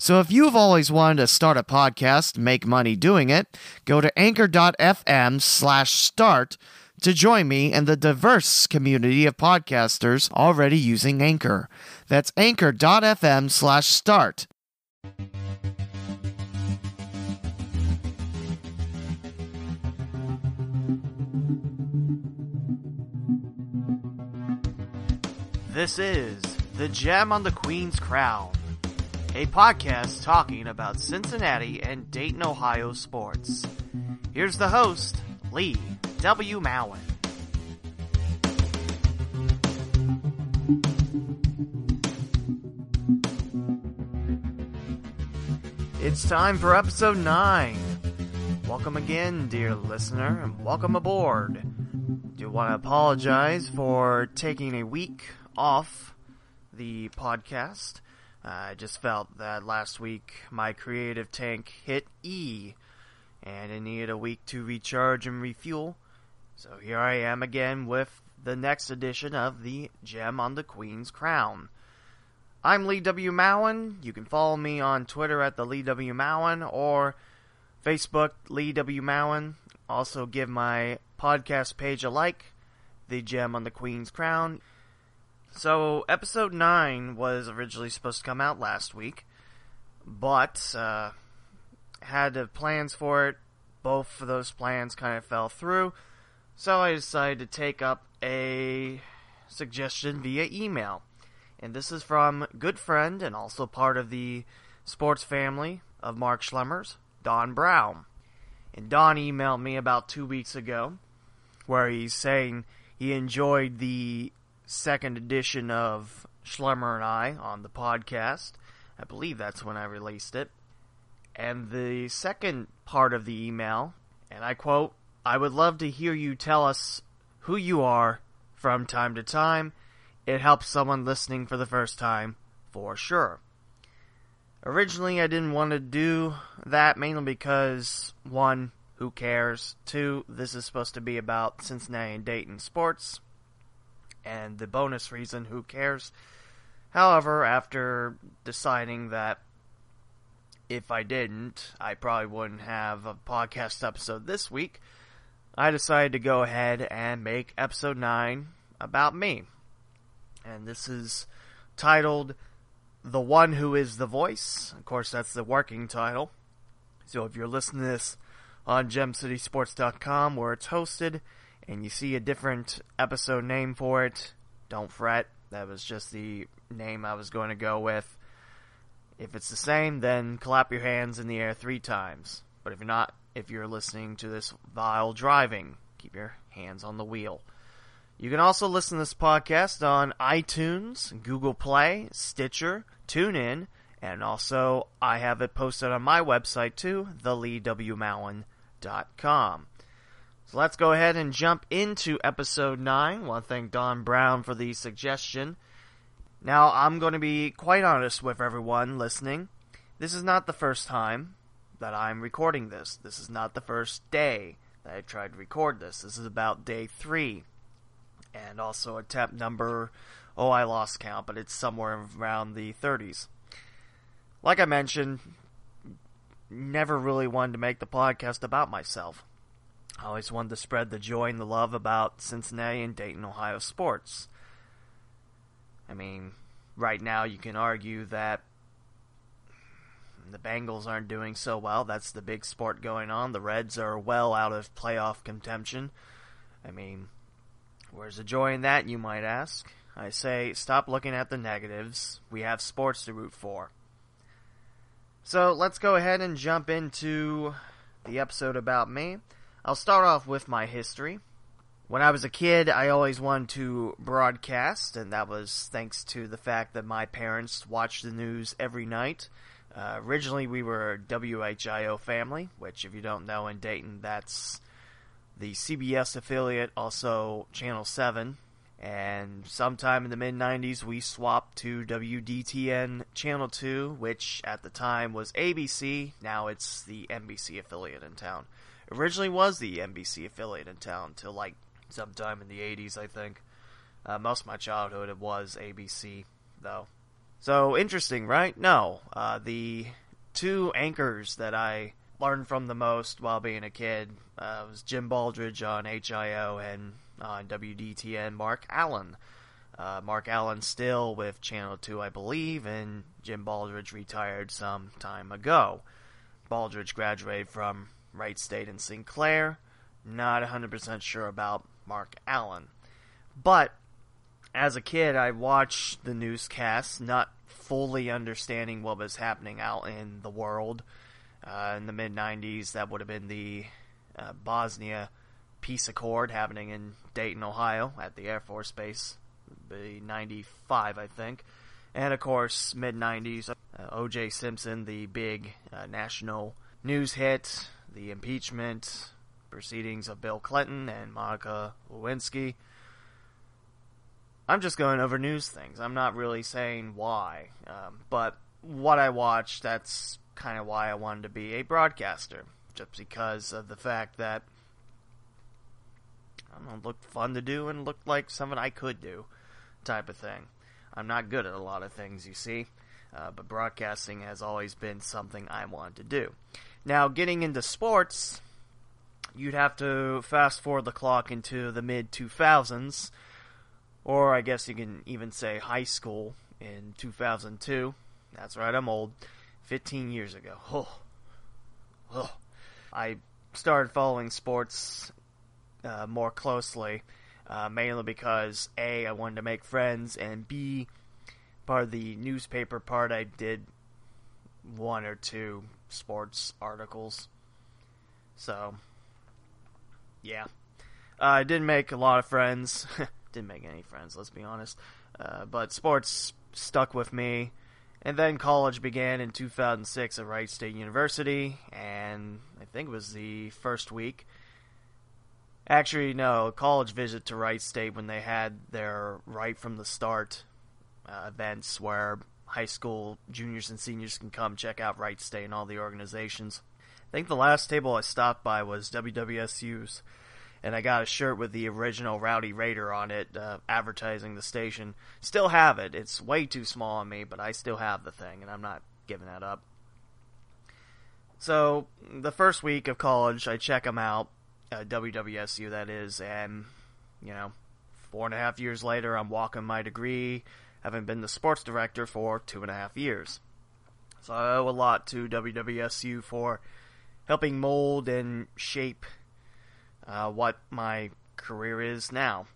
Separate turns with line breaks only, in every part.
So if you've always wanted to start a podcast, make money doing it, go to anchor.fm slash start to join me and the diverse community of podcasters already using Anchor. That's anchor.fm slash start. This is The Gem on the Queen's Crown a podcast talking about Cincinnati and Dayton, Ohio sports. Here's the host, Lee W. Mowen. It's time for episode 9. Welcome again, dear listener, and welcome aboard. Do want to apologize for taking a week off the podcast. I just felt that last week my creative tank hit E, and it needed a week to recharge and refuel. So here I am again with the next edition of the Gem on the Queen's Crown. I'm Lee W. Mowen. You can follow me on Twitter at the Lee W. Mowen or Facebook Lee W. Mowen. Also give my podcast page a like, The Gem on the Queen's Crown. So, episode 9 was originally supposed to come out last week, but uh, had plans for it. Both of those plans kind of fell through, so I decided to take up a suggestion via email. And this is from good friend and also part of the sports family of Mark Schlemmers, Don Brown. And Don emailed me about two weeks ago where he's saying he enjoyed the second edition of Schlemmer and I on the podcast. I believe that's when I released it. And the second part of the email, and I quote, I would love to hear you tell us who you are from time to time. It helps someone listening for the first time, for sure. Originally, I didn't want to do that mainly because, one, who cares? Two, this is supposed to be about Cincinnati and Dayton sports and the bonus reason, who cares? However, after deciding that if I didn't, I probably wouldn't have a podcast episode this week, I decided to go ahead and make episode 9 about me. And this is titled The One Who Is the Voice. Of course, that's the working title. So if you're listening to this on gemcitysports.com where it's hosted, and you see a different episode name for it, don't fret. That was just the name I was going to go with. If it's the same, then clap your hands in the air three times. But if you're not, if you're listening to this while driving, keep your hands on the wheel. You can also listen to this podcast on iTunes, Google Play, Stitcher, TuneIn, and also I have it posted on my website too, theleewmowen.com. So let's go ahead and jump into episode 9. I want to thank Don Brown for the suggestion. Now, I'm going to be quite honest with everyone listening. This is not the first time that I'm recording this. This is not the first day that I tried to record this. This is about day 3. And also attempt number, oh, I lost count, but it's somewhere around the 30s. Like I mentioned, never really wanted to make the podcast about myself. I always wanted to spread the joy and the love about Cincinnati and Dayton, Ohio sports. I mean, right now you can argue that the Bengals aren't doing so well. That's the big sport going on. The Reds are well out of playoff contention. I mean, where's the joy in that, you might ask? I say, stop looking at the negatives. We have sports to root for. So let's go ahead and jump into the episode about me. I'll start off with my history. When I was a kid, I always wanted to broadcast, and that was thanks to the fact that my parents watched the news every night. Uh, originally, we were a WHIO family, which, if you don't know, in Dayton, that's the CBS affiliate, also Channel 7. And sometime in the mid 90s, we swapped to WDTN Channel 2, which at the time was ABC. Now it's the NBC affiliate in town. Originally was the NBC affiliate in town till like sometime in the 80s, I think. Uh, most of my childhood it was ABC, though. So interesting, right? No. Uh, the two anchors that I learned from the most while being a kid uh, was Jim Baldridge on HIO and on WDTN Mark Allen. Uh, Mark Allen still with Channel 2, I believe, and Jim Baldridge retired some time ago. Baldridge graduated from Wright State in Sinclair. Not 100% sure about Mark Allen. But as a kid, I watched the newscasts, not fully understanding what was happening out in the world. Uh, in the mid 90s, that would have been the uh, Bosnia peace accord happening in Dayton, Ohio, at the Air Force Base. Be 95, I think. And of course, mid 90s, uh, O.J. Simpson, the big uh, national news hit, the impeachment, proceedings of Bill Clinton and Monica Lewinsky. I'm just going over news things. I'm not really saying why, um, but what I watched, that's kind of why I wanted to be a broadcaster, just because of the fact that I don't know, looked fun to do and looked like something I could do, type of thing. I'm not good at a lot of things, you see, uh, but broadcasting has always been something I wanted to do. Now, getting into sports, you'd have to fast forward the clock into the mid 2000s, or I guess you can even say high school in 2002. That's right, I'm old. 15 years ago. Oh. Oh. I started following sports uh, more closely, uh, mainly because A, I wanted to make friends, and B, part of the newspaper part, I did one or two sports articles. So, yeah. Uh, I didn't make a lot of friends. didn't make any friends, let's be honest. Uh, but sports stuck with me. And then college began in 2006 at Wright State University, and I think it was the first week. Actually, no, college visit to Wright State when they had their right from the start uh, events where high school juniors and seniors can come check out Wright State and all the organizations. I think the last table I stopped by was WWSU's, and I got a shirt with the original Rowdy Raider on it, uh, advertising the station. Still have it. It's way too small on me, but I still have the thing, and I'm not giving that up. So, the first week of college, I check them out, uh, WWSU that is, and, you know, four and a half years later, I'm walking my degree, having been the sports director for two and a half years. So I owe a lot to WWSU for helping mold and shape uh, what my career is now.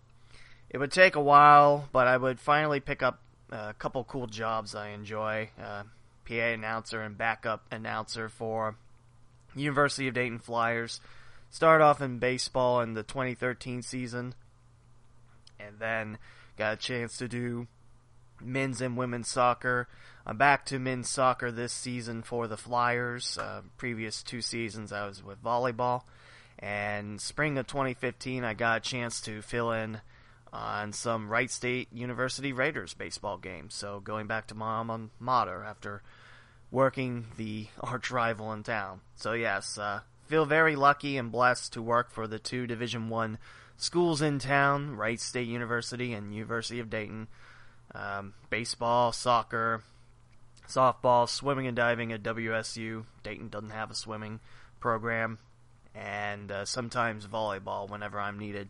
It would take a while, but I would finally pick up a couple cool jobs I enjoy. Uh, PA announcer and backup announcer for University of Dayton Flyers. Start off in baseball in the 2013 season, and then got a chance to do men's and women's soccer. I'm back to men's soccer this season for the Flyers. Uh, previous two seasons I was with volleyball. And spring of 2015, I got a chance to fill in on some Wright State University Raiders baseball games. So going back to my alma mater after working the arch rival in town. So yes, uh, feel very lucky and blessed to work for the two Division One schools in town, Wright State University and University of Dayton. Um, baseball, soccer, softball, swimming and diving at WSU. Dayton doesn't have a swimming program, and uh, sometimes volleyball whenever I'm needed.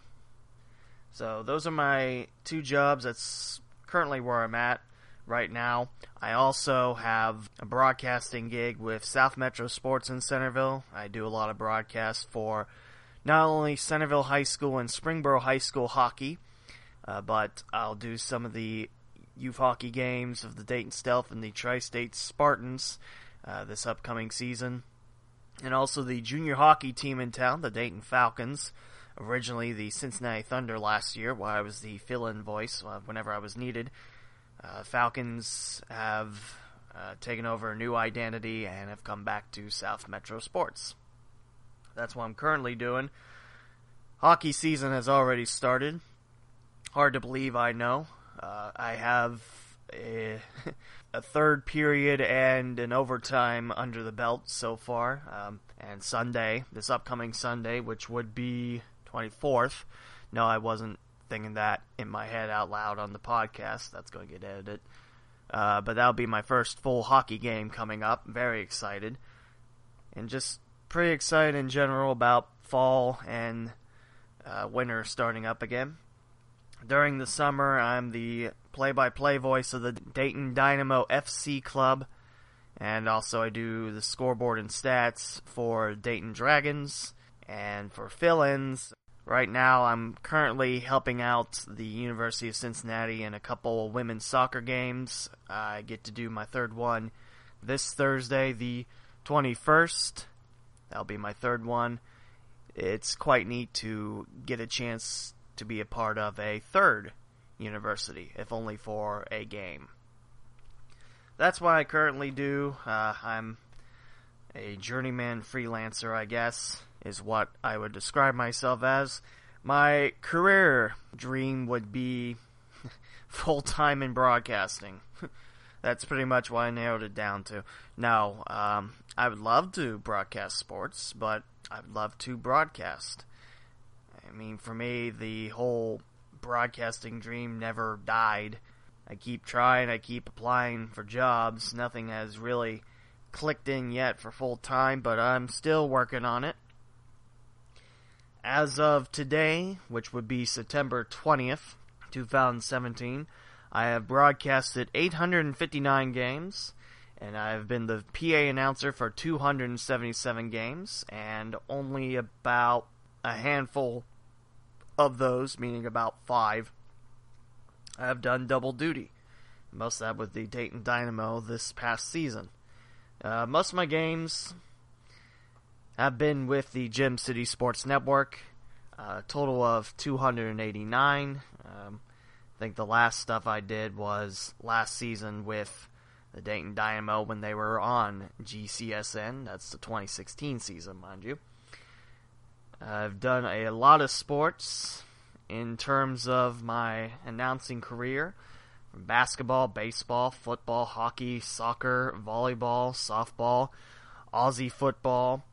So those are my two jobs. That's currently where I'm at right now. I also have a broadcasting gig with South Metro Sports in Centerville. I do a lot of broadcasts for not only Centerville High School and Springboro High School hockey, uh, but I'll do some of the youth hockey games of the Dayton Stealth and the Tri-State Spartans uh, this upcoming season, and also the junior hockey team in town, the Dayton Falcons. Originally the Cincinnati Thunder last year, while I was the fill-in voice uh, whenever I was needed. Uh, Falcons have uh, taken over a new identity and have come back to South Metro Sports. That's what I'm currently doing. Hockey season has already started. Hard to believe, I know. Uh, I have a, a, third period and an overtime under the belt so far. Um, and Sunday, this upcoming Sunday, which would be 24th. No, I wasn't thinking that in my head out loud on the podcast. That's going to get edited. Uh, but that'll be my first full hockey game coming up. Very excited. And just pretty excited in general about fall and uh, winter starting up again. During the summer, I'm the play by play voice of the Dayton Dynamo FC Club. And also, I do the scoreboard and stats for Dayton Dragons. And for fill ins, right now I'm currently helping out the University of Cincinnati in a couple women's soccer games. I get to do my third one this Thursday, the 21st. That'll be my third one. It's quite neat to get a chance to be a part of a third university, if only for a game. That's what I currently do. Uh, I'm a journeyman freelancer, I guess, is what I would describe myself as. My career dream would be full time in broadcasting. That's pretty much what I narrowed it down to. Now, um, I would love to broadcast sports, but I would love to broadcast. I mean, for me, the whole broadcasting dream never died. I keep trying, I keep applying for jobs. Nothing has really clicked in yet for full time, but I'm still working on it. As of today, which would be September 20th, 2017, I have broadcasted 859 games, and I've been the PA announcer for 277 games, and only about a handful of those, meaning about five, I have done double duty. Most of that with the Dayton Dynamo this past season. Uh, most of my games have been with the Gem City Sports Network. A uh, total of 289. Um, I think the last stuff I did was last season with the Dayton Dynamo when they were on GCSN. That's the 2016 season, mind you. I've done a lot of sports in terms of my announcing career from basketball, baseball, football, hockey, soccer, volleyball, softball, Aussie football,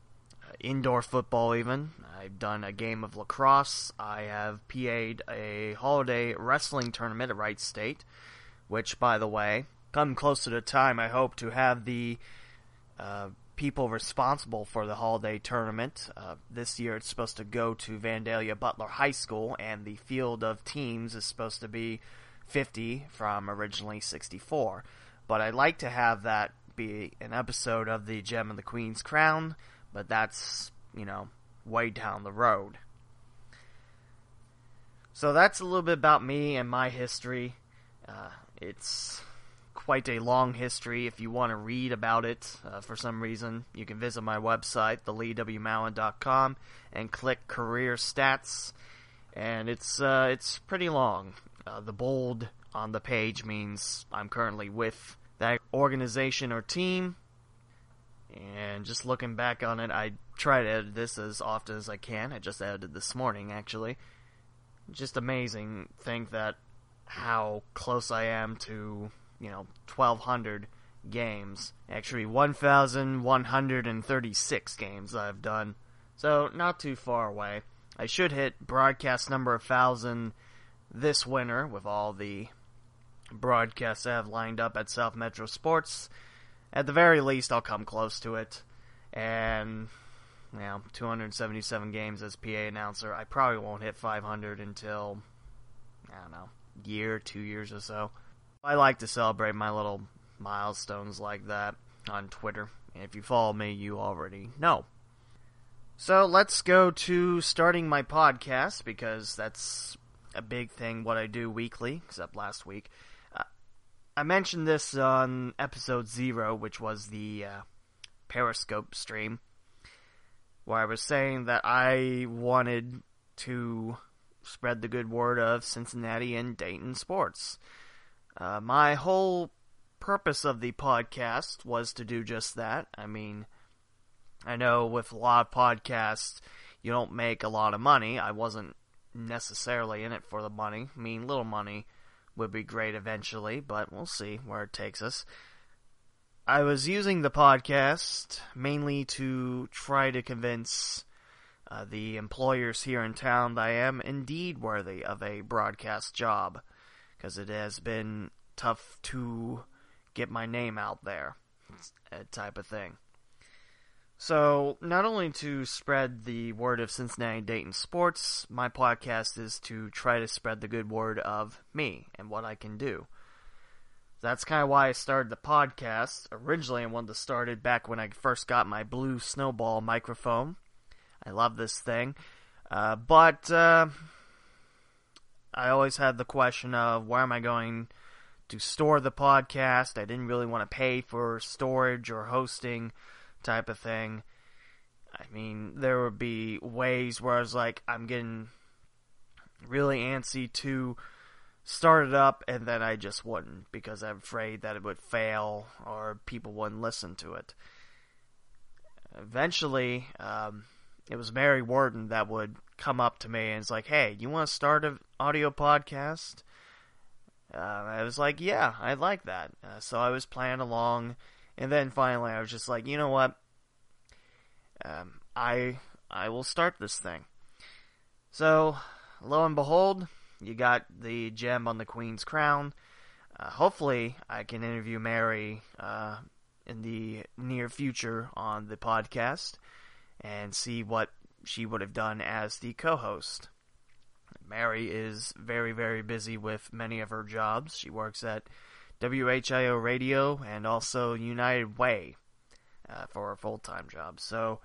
indoor football, even. I've done a game of lacrosse. I have PA'd a holiday wrestling tournament at Wright State, which, by the way, come close to the time, I hope to have the uh, people responsible for the holiday tournament. Uh, this year it's supposed to go to Vandalia Butler High School, and the field of teams is supposed to be 50 from originally 64. But I'd like to have that be an episode of the Gem and the Queen's Crown but that's, you know, way down the road. So that's a little bit about me and my history. Uh, it's quite a long history. If you want to read about it uh, for some reason, you can visit my website, theleewmowen.com, and click Career Stats. And it's uh, it's pretty long. Uh, the bold on the page means I'm currently with that organization or team, and just looking back on it, I try to edit this as often as I can. I just edited this morning, actually. Just amazing. Think that how close I am to, you know, 1,200 games. Actually, 1,136 games I've done. So, not too far away. I should hit broadcast number 1,000 this winter with all the broadcasts I have lined up at South Metro Sports at the very least, I'll come close to it. And, you know, 277 games as PA announcer. I probably won't hit 500 until, I don't know, year, two years or so. I like to celebrate my little milestones like that on Twitter. And if you follow me, you already know. So let's go to starting my podcast because that's a big thing what I do weekly, except last week. Uh, I mentioned this on episode zero, which was the uh, Periscope stream, where I was saying that I wanted to spread the good word of Cincinnati and Dayton sports. Uh, my whole purpose of the podcast was to do just that. I mean, I know with a lot of podcasts, you don't make a lot of money. I wasn't necessarily in it for the money. I mean, little money would be great eventually, but we'll see where it takes us. I was using the podcast mainly to try to convince uh, the employers here in town that I am indeed worthy of a broadcast job, because it has been tough to get my name out there, type of thing. So, not only to spread the word of Cincinnati Dayton sports, my podcast is to try to spread the good word of me and what I can do. That's kind of why I started the podcast. Originally, I wanted to start it back when I first got my blue snowball microphone. I love this thing. Uh, but uh, I always had the question of where am I going to store the podcast? I didn't really want to pay for storage or hosting type of thing. I mean, there would be ways where I was like, I'm getting really antsy to start it up, and then I just wouldn't because I'm afraid that it would fail or people wouldn't listen to it. Eventually, um, it was Mary Warden that would come up to me and it's like, "Hey, you want to start an audio podcast?" Uh, I was like, "Yeah, I'd like that." Uh, so I was playing along, and then finally, I was just like, "You know what? Um, I I will start this thing." So, lo and behold, you got the gem on the Queen's crown. Uh, hopefully, I can interview Mary uh, in the near future on the podcast and see what she would have done as the co host. Mary is very, very busy with many of her jobs. She works at WHIO Radio and also United Way uh, for her full time job. So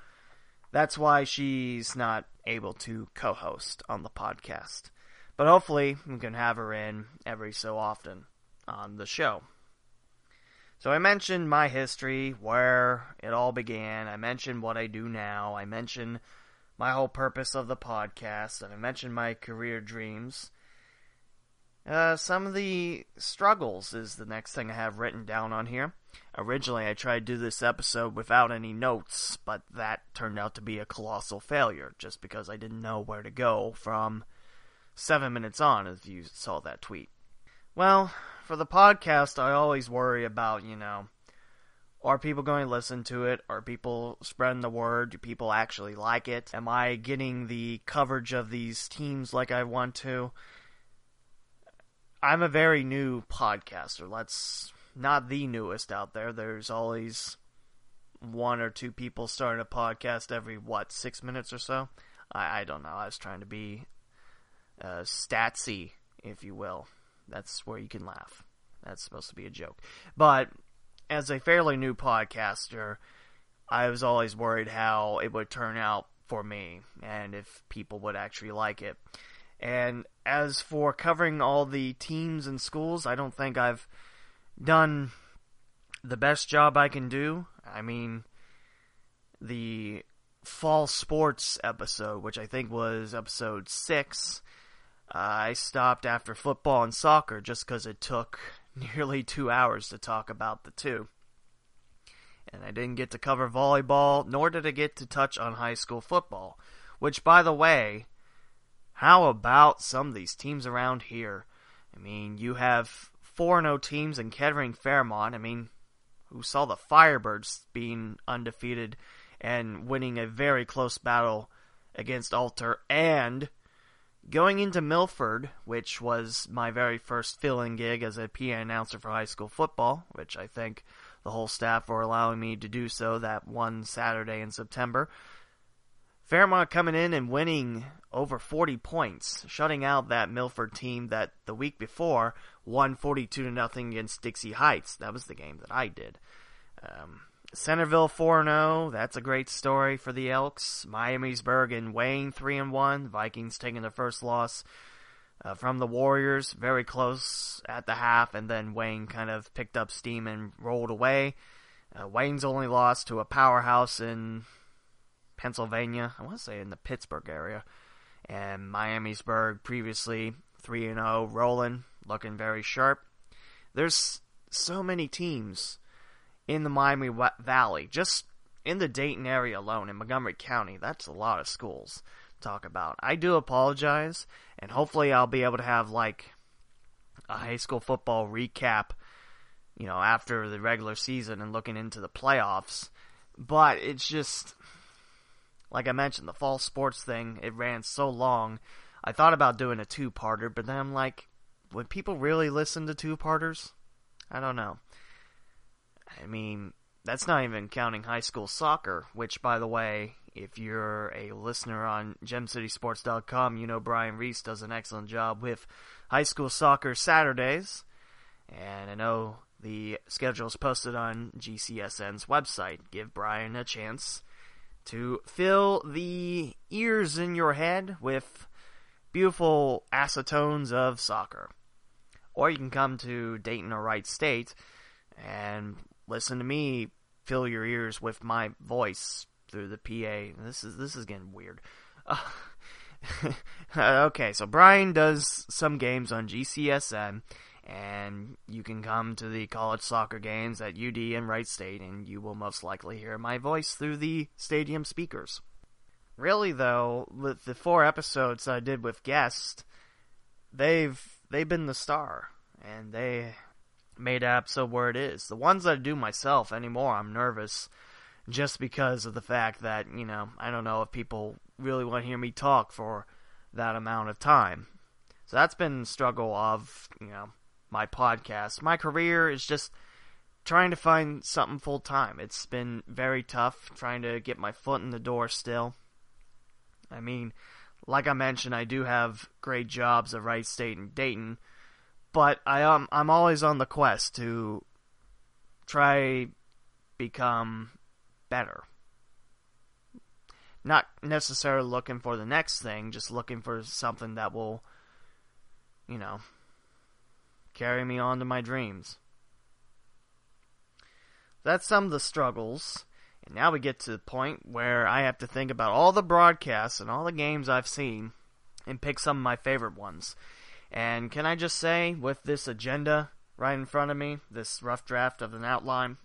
that's why she's not able to co host on the podcast. But hopefully, we can have her in every so often on the show. So I mentioned my history, where it all began. I mentioned what I do now. I mentioned my whole purpose of the podcast, and I mentioned my career dreams. Uh, some of the struggles is the next thing I have written down on here. Originally, I tried to do this episode without any notes, but that turned out to be a colossal failure, just because I didn't know where to go from seven minutes on, as you saw that tweet. Well, for the podcast, I always worry about, you know, are people going to listen to it? Are people spreading the word? Do people actually like it? Am I getting the coverage of these teams like I want to? I'm a very new podcaster. Let's not the newest out there. There's always one or two people starting a podcast every what six minutes or so. I, I don't know. I was trying to be uh, statsy, if you will. That's where you can laugh. That's supposed to be a joke. But as a fairly new podcaster, I was always worried how it would turn out for me and if people would actually like it. And as for covering all the teams and schools, I don't think I've done the best job I can do. I mean, the fall sports episode, which I think was episode 6, uh, I stopped after football and soccer just because it took nearly two hours to talk about the two. And I didn't get to cover volleyball, nor did I get to touch on high school football. Which, by the way, how about some of these teams around here? I mean, you have 4 0 teams in Kettering Fairmont. I mean, who saw the Firebirds being undefeated and winning a very close battle against Alter and Going into Milford, which was my very first fill-in gig as a PA announcer for high school football, which I thank the whole staff for allowing me to do so that one Saturday in September. Fairmont coming in and winning over 40 points, shutting out that Milford team that the week before won 42 to nothing against Dixie Heights. That was the game that I did. Um, Centerville 4 0. That's a great story for the Elks. Miamisburg and Wayne 3 and 1. Vikings taking their first loss uh, from the Warriors, very close at the half, and then Wayne kind of picked up steam and rolled away. Uh, Wayne's only lost to a powerhouse in Pennsylvania. I want to say in the Pittsburgh area. And Miamisburg previously 3 0, rolling, looking very sharp. There's so many teams in the Miami Valley, just in the Dayton area alone, in Montgomery County. That's a lot of schools to talk about. I do apologize, and hopefully I'll be able to have like a high school football recap, you know, after the regular season and looking into the playoffs. But it's just like I mentioned, the fall sports thing, it ran so long. I thought about doing a two parter, but then I'm like, would people really listen to two parters? I don't know. I mean, that's not even counting high school soccer, which, by the way, if you're a listener on GemCitySports.com, you know Brian Reese does an excellent job with high school soccer Saturdays. And I know the schedule is posted on GCSN's website. Give Brian a chance to fill the ears in your head with beautiful acetones of soccer. Or you can come to Dayton or Wright State and listen to me fill your ears with my voice through the PA. This is this is getting weird. Uh, okay, so Brian does some games on GCSN, and you can come to the college soccer games at UD and Wright State, and you will most likely hear my voice through the stadium speakers. Really, though, with the four episodes I did with guests, they've they've been the star, and they made episode where it is. The ones that I do myself anymore, I'm nervous just because of the fact that, you know, I don't know if people really want to hear me talk for that amount of time. So that's been the struggle of, you know, my podcast. My career is just trying to find something full time. It's been very tough trying to get my foot in the door still. I mean, like I mentioned, I do have great jobs at Wright State and Dayton, but I am I'm always on the quest to try become better. Not necessarily looking for the next thing, just looking for something that will, you know, carry me on to my dreams. That's some of the struggles. And now we get to the point where I have to think about all the broadcasts and all the games I've seen and pick some of my favorite ones. And can I just say, with this agenda right in front of me, this rough draft of an outline,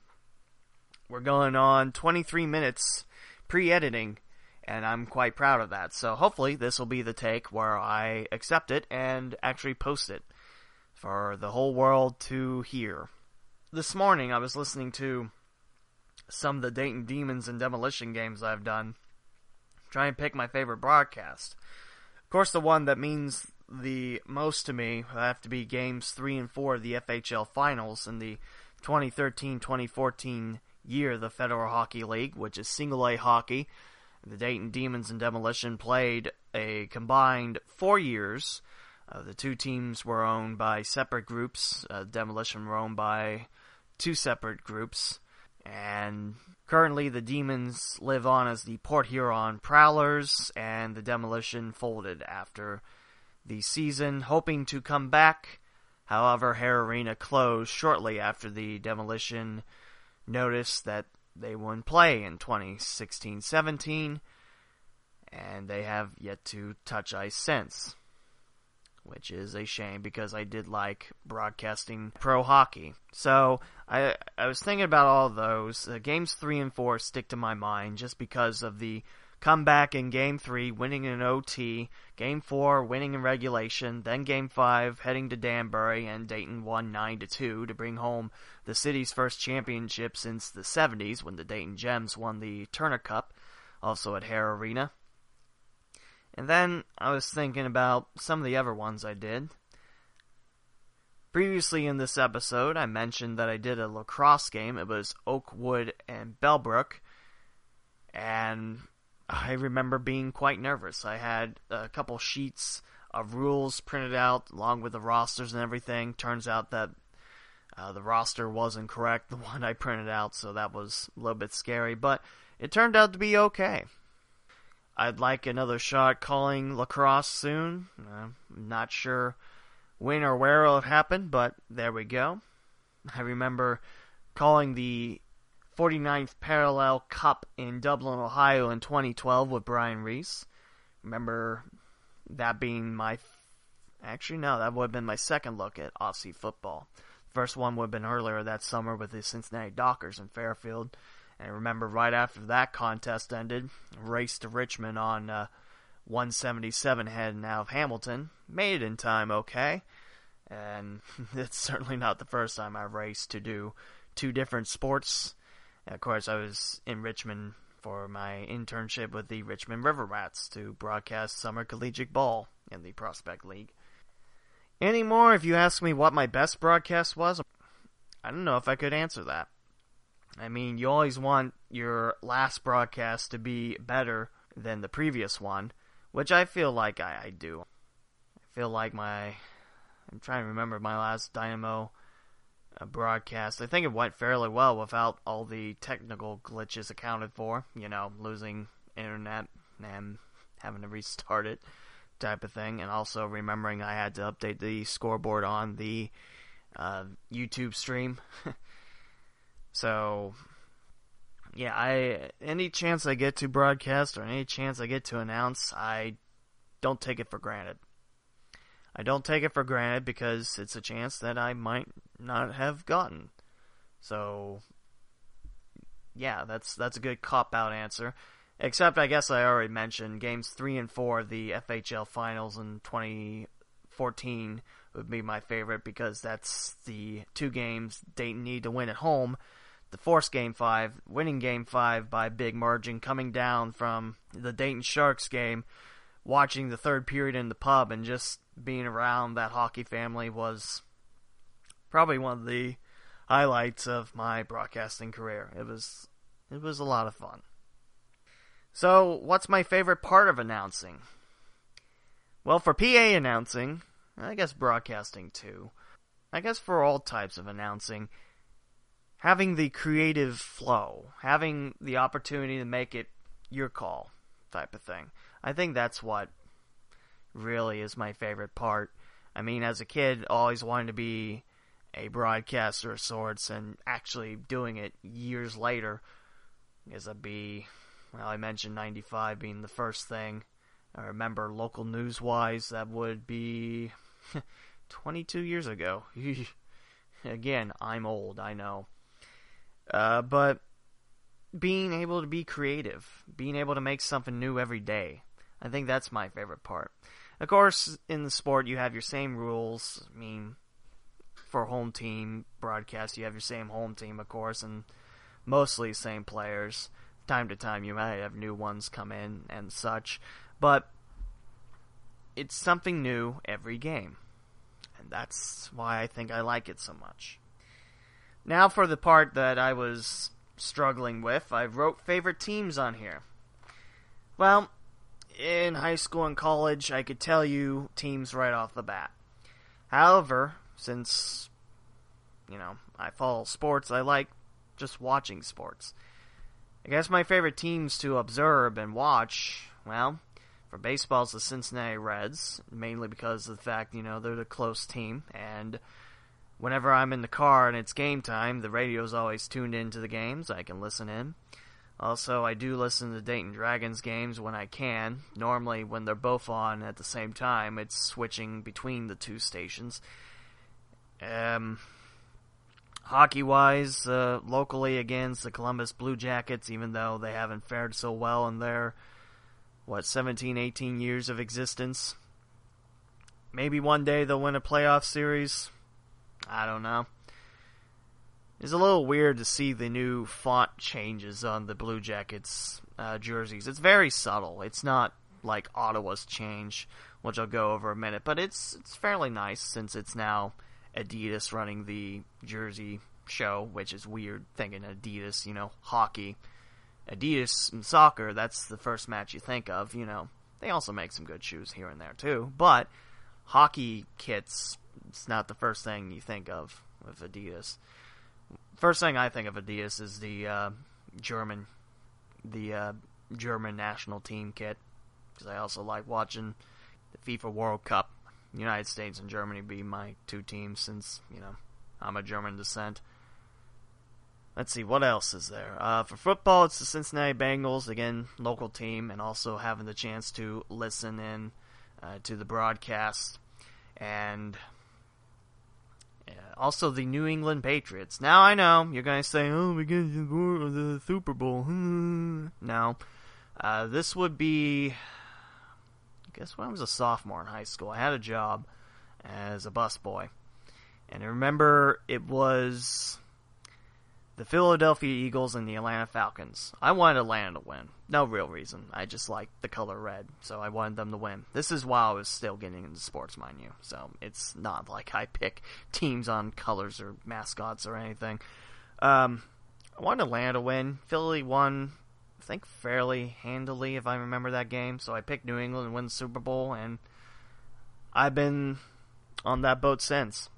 we're going on 23 minutes pre editing, and I'm quite proud of that. So hopefully, this will be the take where I accept it and actually post it for the whole world to hear. This morning, I was listening to some of the Dayton Demons and Demolition games I've done, try and pick my favorite broadcast. Of course, the one that means the most to me have to be games three and four of the FHL finals in the 2013-2014 year of the Federal Hockey League, which is single A hockey. The Dayton Demons and Demolition played a combined four years. Uh, the two teams were owned by separate groups. Uh, Demolition were owned by two separate groups. And currently, the Demons live on as the Port Huron Prowlers, and the Demolition folded after the season, hoping to come back. However, Hara Arena closed shortly after the demolition notice that they wouldn't play in 2016 17, and they have yet to touch ice since. Which is a shame because I did like broadcasting pro hockey. So I I was thinking about all those. Uh, games three and four stick to my mind just because of the come back in game three, winning in OT, game four, winning in regulation, then game five, heading to Danbury, and Dayton won 9 to 2 to bring home the city's first championship since the 70s when the Dayton Gems won the Turner Cup, also at Hara Arena. And then I was thinking about some of the other ones I did. Previously in this episode, I mentioned that I did a lacrosse game. It was Oakwood and Bellbrook. And I remember being quite nervous. I had a couple sheets of rules printed out along with the rosters and everything. Turns out that Uh, the roster wasn't correct, the one I printed out, so that was a little bit scary, but it turned out to be okay. I'd like another shot calling lacrosse soon. I'm not sure when or where it'll happen, but there we go. I remember calling the 49th Parallel Cup in Dublin, Ohio in 2012 with Brian Reese. Remember that being my. Actually, no, that would have been my second look at Aussie football. First one would have been earlier that summer with the Cincinnati Dockers in Fairfield. And I remember right after that contest ended, race to Richmond on uh, 177 heading out of Hamilton. Made it in time okay. And it's certainly not the first time I've raced to do two different sports. And of course, I was in Richmond for my internship with the Richmond River Rats to broadcast summer collegiate ball in the Prospect League. Anymore, if you ask me what my best broadcast was, I don't know if I could answer that. I mean, you always want your last broadcast to be better than the previous one, which I feel like I, I do. I feel like my. I'm trying to remember my last Dynamo broadcast. I think it went fairly well without all the technical glitches accounted for. You know, losing internet and having to restart it type of thing. And also remembering I had to update the scoreboard on the uh, YouTube stream. so, yeah, I any chance I get to broadcast or any chance I get to announce, I don't take it for granted. I don't take it for granted because it's a chance that I might not have gotten. So, yeah, that's that's a good cop out answer. Except, I guess I already mentioned games three and four of the FHL finals in 2014 would be my favorite because that's the two games Dayton need to win at home. The forced game five, winning game five by big margin, coming down from the Dayton Sharks game, watching the third period in the pub, and just being around that hockey family was probably one of the highlights of my broadcasting career. It was it was a lot of fun. So, what's my favorite part of announcing? Well, for PA announcing, I guess broadcasting too. I guess for all types of announcing, having the creative flow, having the opportunity to make it your call type of thing. I think that's what really is my favorite part. I mean, as a kid, always wanted to be a broadcaster of sorts, and actually doing it years later, is a be well, I mentioned 95 being the first thing. I remember local news wise, that would be 22 years ago. Again, I'm old, I know. Uh, but being able to be creative, being able to make something new every day, I think that's my favorite part. Of course, in the sport, you have your same rules. I mean, for home team broadcast, you have your same home team, of course, and mostly same players time to time you might have new ones come in and such, but it's something new every game. And that's why I think I like it so much. Now for the part that I was struggling with, I wrote favorite teams on here. Well, in high school and college, I could tell you teams right off the bat. However, since, you know, I follow sports, I like just watching sports. I guess my favorite teams to observe and watch, well, for baseball, it's the Cincinnati Reds, mainly because of the fact, you know, they're the close team, and whenever I'm in the car and it's game time, the radio's always tuned into the games. I can listen in. Also, I do listen to Dayton Dragons games when I can. Normally, when they're both on at the same time, it's switching between the two stations. Um, Hockey wise, uh, locally against the Columbus Blue Jackets, even though they haven't fared so well in their, what, 17, 18 years of existence. Maybe one day they'll win a playoff series. I don't know. It's a little weird to see the new font changes on the Blue Jackets uh, jerseys. It's very subtle. It's not like Ottawa's change, which I'll go over a minute, but it's it's fairly nice since it's now Adidas running the jersey show, which is weird thinking Adidas, you know, hockey. Adidas and soccer, that's the first match you think of, you know. They also make some good shoes here and there too, but hockey kits it's not the first thing you think of with Adidas. First thing I think of Adidas is the uh, German, the uh, German national team kit, because I also like watching the FIFA World Cup. United States and Germany be my two teams since you know I'm a German descent. Let's see, what else is there? Uh, for football, it's the Cincinnati Bengals, again, local team, and also having the chance to listen in uh, to the broadcast. And uh, also the New England Patriots. Now, I know, you're going to say, oh, because of the Super Bowl. no. Uh, this would be, guess when I was a sophomore in high school, I had a job as a busboy. And I remember it was the Philadelphia Eagles and the Atlanta Falcons. I wanted Atlanta to win. No real reason. I just liked the color red, so I wanted them to win. This is while I was still getting into sports, mind you. So it's not like I pick teams on colors or mascots or anything. Um, I wanted Atlanta to win. Philly won, I think, fairly handily, if I remember that game. So I picked New England to win the Super Bowl, and I've been on that boat since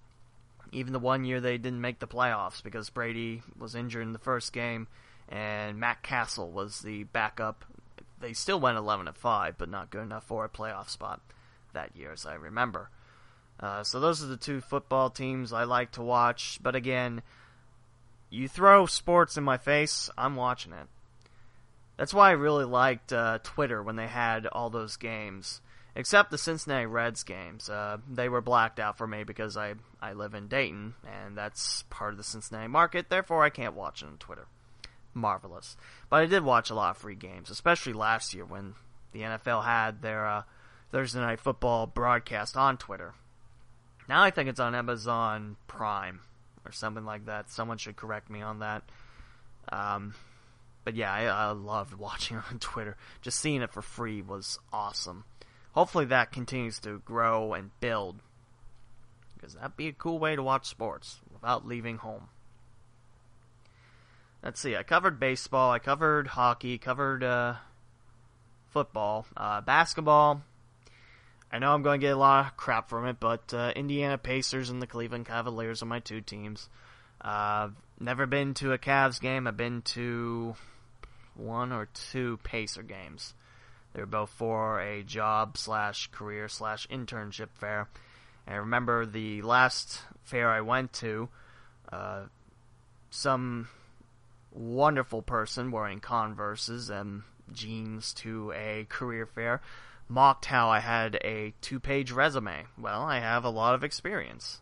even the one year they didn't make the playoffs because Brady was injured in the first game and Matt Cassel was the backup. They still went 11 at 5, but not good enough for a playoff spot that year, as I remember. Uh, so those are the two football teams I like to watch. But again, you throw sports in my face, I'm watching it. That's why I really liked uh, Twitter when they had all those games except the Cincinnati Reds games. Uh, they were blacked out for me because I, I live in Dayton, and that's part of the Cincinnati market, therefore I can't watch it on Twitter. Marvelous. But I did watch a lot of free games, especially last year when the NFL had their uh, Thursday Night Football broadcast on Twitter. Now I think it's on Amazon Prime or something like that. Someone should correct me on that. Um, but yeah, I, I loved watching on Twitter. Just seeing it for free was awesome hopefully that continues to grow and build. Because that'd be a cool way to watch sports without leaving home. Let's see, I covered baseball, I covered hockey, covered uh, football, uh, basketball. I know I'm going to get a lot of crap from it, but uh, Indiana Pacers and the Cleveland Cavaliers are my two teams. Uh, never been to a Cavs game. I've been to one or two Pacer games. They were both for a job slash career slash internship fair. And I remember the last fair I went to, uh, some wonderful person wearing Converses and jeans to a career fair mocked how I had a two page resume. Well, I have a lot of experience.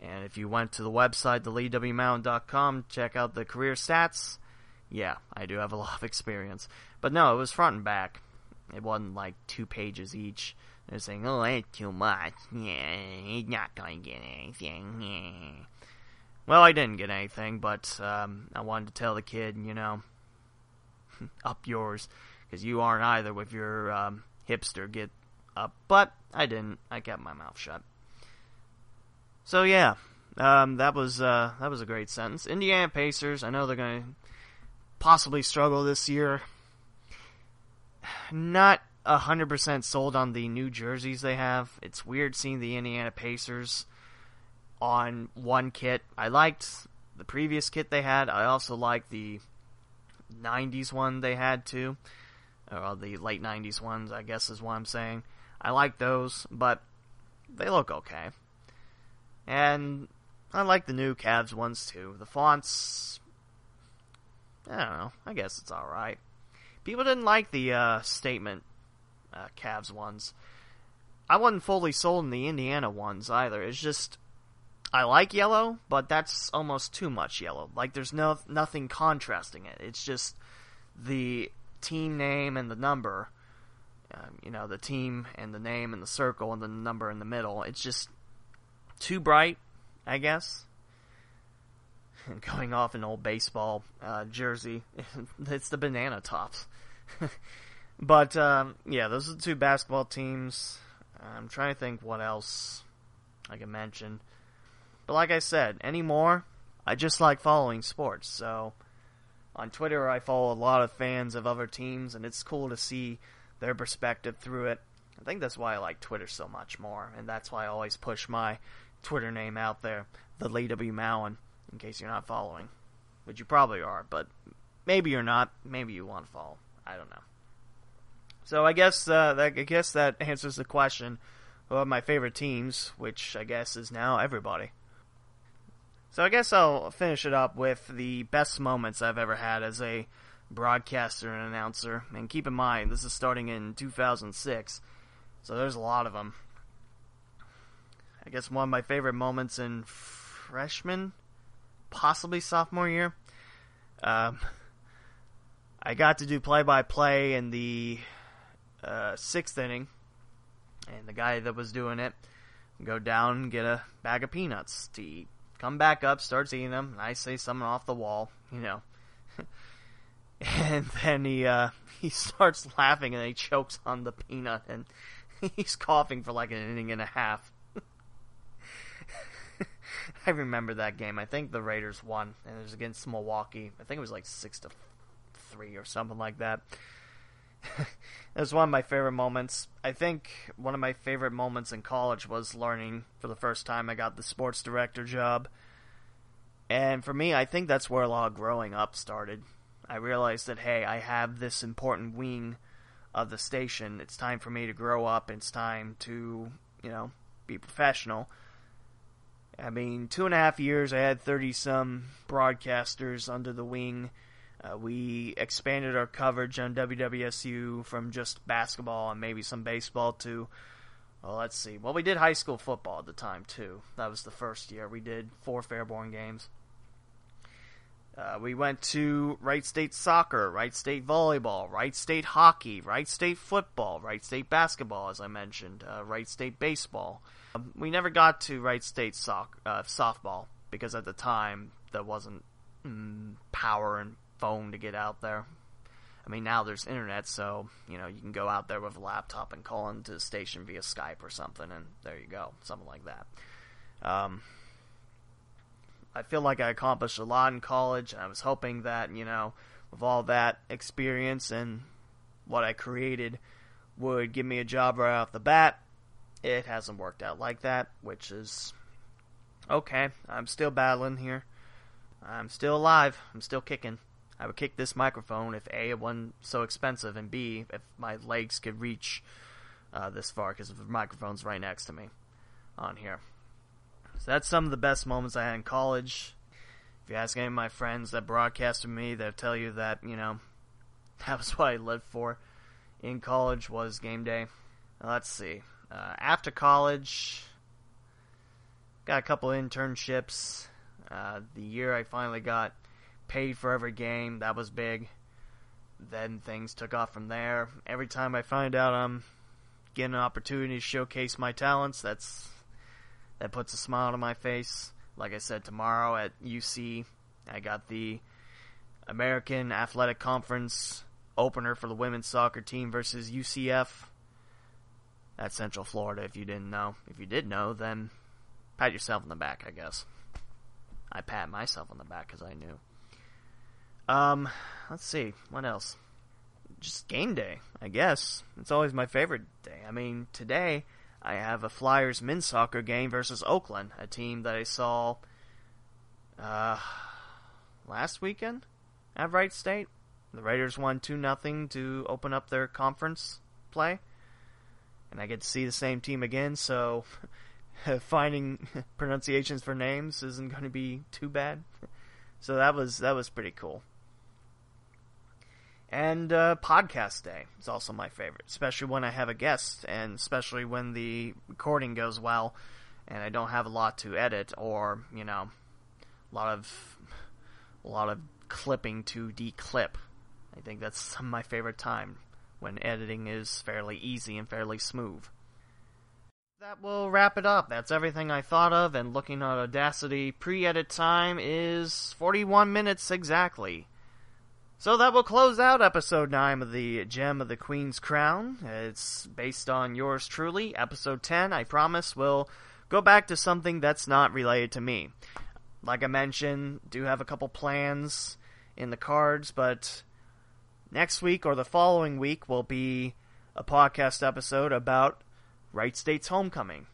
And if you went to the website, theleewmowen.com, check out the career stats, yeah, I do have a lot of experience. But no, it was front and back. It wasn't like two pages each. They're saying, "Oh, that's too much. Yeah, he's not going to get anything." Yeah. Well, I didn't get anything, but um, I wanted to tell the kid, you know, up yours, because you aren't either with your um, hipster get up. But I didn't. I kept my mouth shut. So yeah, um, that was uh, that was a great sentence. Indiana Pacers. I know they're going to possibly struggle this year not hundred percent sold on the new jerseys they have. It's weird seeing the Indiana Pacers on one kit. I liked the previous kit they had. I also liked the '90s one they had too, or the late '90s ones. I guess is what I'm saying. I like those, but they look okay. And I like the new Cavs ones too. The fonts, I don't know. I guess it's all right. People didn't like the uh, statement uh, Cavs ones. I wasn't fully sold in the Indiana ones either. It's just I like yellow, but that's almost too much yellow. Like there's no nothing contrasting it. It's just the team name and the number. Um, you know, the team and the name and the circle and the number in the middle. It's just too bright, I guess. going off an old baseball uh, jersey. it's the banana tops. but um, yeah, those are the two basketball teams. I'm trying to think what else I can mention. But like I said, anymore, I just like following sports. So on Twitter, I follow a lot of fans of other teams, and it's cool to see their perspective through it. I think that's why I like Twitter so much more, and that's why I always push my Twitter name out there, the Lee W. Mowen, in case you're not following. Which you probably are, but maybe you're not. Maybe you want to follow. I don't know. So I guess uh, that, I guess that answers the question of my favorite teams, which I guess is now everybody. So I guess I'll finish it up with the best moments I've ever had as a broadcaster and announcer. And keep in mind, this is starting in 2006, so there's a lot of them. I guess one of my favorite moments in freshman, possibly sophomore year. Um, I got to do play-by-play in the uh, sixth inning, and the guy that was doing it go down and get a bag of peanuts to eat. Come back up, starts eating them, and I say something off the wall, you know. and then he uh, he starts laughing and he chokes on the peanut and he's coughing for like an inning and a half. I remember that game. I think the Raiders won, and it was against Milwaukee. I think it was like six to three or something like that. it was one of my favorite moments. I think one of my favorite moments in college was learning for the first time I got the sports director job. And for me, I think that's where a lot of growing up started. I realized that, hey, I have this important wing of the station. It's time for me to grow up. It's time to, you know, be professional. I mean, two and a half years, I had 30 some broadcasters under the wing. Uh, we expanded our coverage on WWSU from just basketball and maybe some baseball to, well, let's see. Well, we did high school football at the time, too. That was the first year. We did four Fairborn games. Uh, we went to Wright State soccer, Wright State volleyball, Wright State hockey, Wright State football, Wright State basketball, as I mentioned, uh, Wright State baseball. Um, we never got to Wright State soc- uh, softball because at the time there wasn't mm, power and phone to get out there. I mean, now there's internet, so you know you can go out there with a laptop and call into the station via Skype or something, and there you go, something like that. Um, I feel like I accomplished a lot in college, and I was hoping that, you know, with all that experience and what I created would give me a job right off the bat. It hasn't worked out like that, which is okay. I'm still battling here. I'm still alive. I'm still kicking. I would kick this microphone if A, it wasn't so expensive, and B, if my legs could reach uh, this far, because the microphone's right next to me on here. So that's some of the best moments I had in college. If you ask any of my friends that broadcast with me, they'll tell you that, you know, that was what I lived for in college was game day. Let's see. Uh, after college, got a couple internships. Uh, the year I finally got paid for every game, that was big. Then things took off from there. Every time I find out I'm getting an opportunity to showcase my talents, that's that puts a smile on my face. Like I said, tomorrow at UC, I got the American Athletic Conference opener for the women's soccer team versus UCF. That's Central Florida, if you didn't know. If you did know, then pat yourself on the back, I guess. I pat myself on the back because I knew. Um, let's see. What else? Just game day, I guess. It's always my favorite day. I mean, today I have a Flyers men's soccer game versus Oakland, a team that I saw uh, last weekend at Wright State. The Raiders won 2 nothing to open up their conference play. And I get to see the same team again, so finding pronunciations for names isn't going to be too bad. So that was that was pretty cool. And uh, podcast day is also my favorite, especially when I have a guest, and especially when the recording goes well, and I don't have a lot to edit, or you know, a lot of a lot of clipping to declip. I think that's my favorite time when editing is fairly easy and fairly smooth. That will wrap it up. That's everything I thought of, and looking at Audacity, pre-edit time is 41 minutes exactly. So that will close out episode 9 of the Gem of the Queen's Crown. It's based on yours truly. Episode 10, I promise, will go back to something that's not related to me. Like I mentioned, do have a couple plans in the cards, but next week or the following week will be a podcast episode about Wright State's homecoming.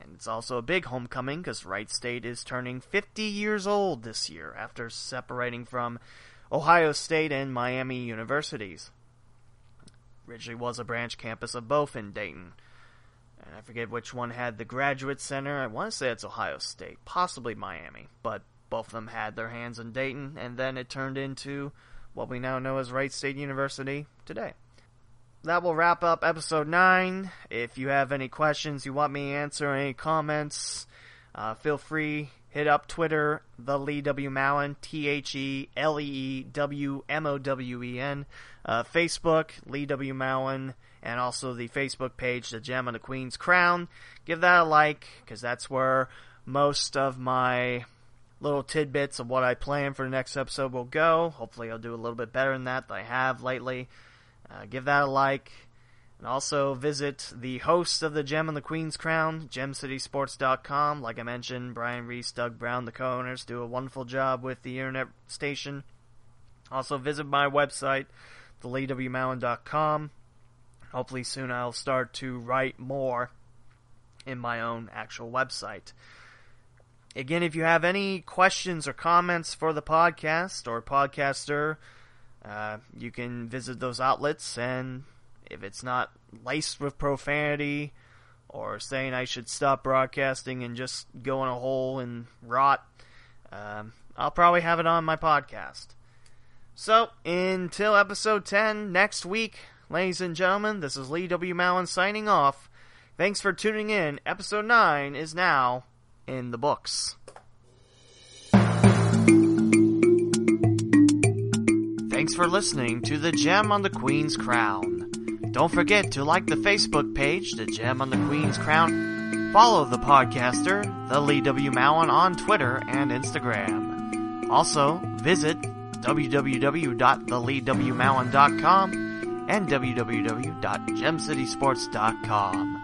And It's also a big homecoming because Wright State is turning 50 years old this year after separating from Ohio State and Miami universities. Originally was a branch campus of both in Dayton. And I forget which one had the graduate center. I want to say it's Ohio State, possibly Miami, but both of them had their hands in Dayton, and then it turned into what we now know as Wright State University today. That will wrap up episode 9. If you have any questions you want me to answer, any comments, uh, feel free. Hit up Twitter, the Lee W. Mowen, T H E L E E W M O W E N. Uh, Facebook, Lee W. Mowen, and also the Facebook page, The Gem on the Queen's Crown. Give that a like, because that's where most of my little tidbits of what I plan for the next episode will go. Hopefully, I'll do a little bit better than that than I have lately. Uh, give that a like. And also visit the host of the Gem and the Queen's Crown, gemcitysports.com. Like I mentioned, Brian Reese, Doug Brown, the co-owners, do a wonderful job with the internet station. Also visit my website, theleewmowen.com. Hopefully soon I'll start to write more in my own actual website. Again, if you have any questions or comments for the podcast or podcaster, uh, you can visit those outlets, and if it's not laced with profanity or saying I should stop broadcasting and just go in a hole and rot, um, I'll probably have it on my podcast. So, until episode 10 next week, ladies and gentlemen, this is Lee W. Mowen signing off. Thanks for tuning in. Episode 9 is now in the books. Thanks for listening to The Gem on the Queen's Crown. Don't forget to like the Facebook page, The Gem on the Queen's Crown. Follow the podcaster, The Lee W. Mowen, on Twitter and Instagram. Also, visit www.theleewmowen.com and www.gemcitysports.com.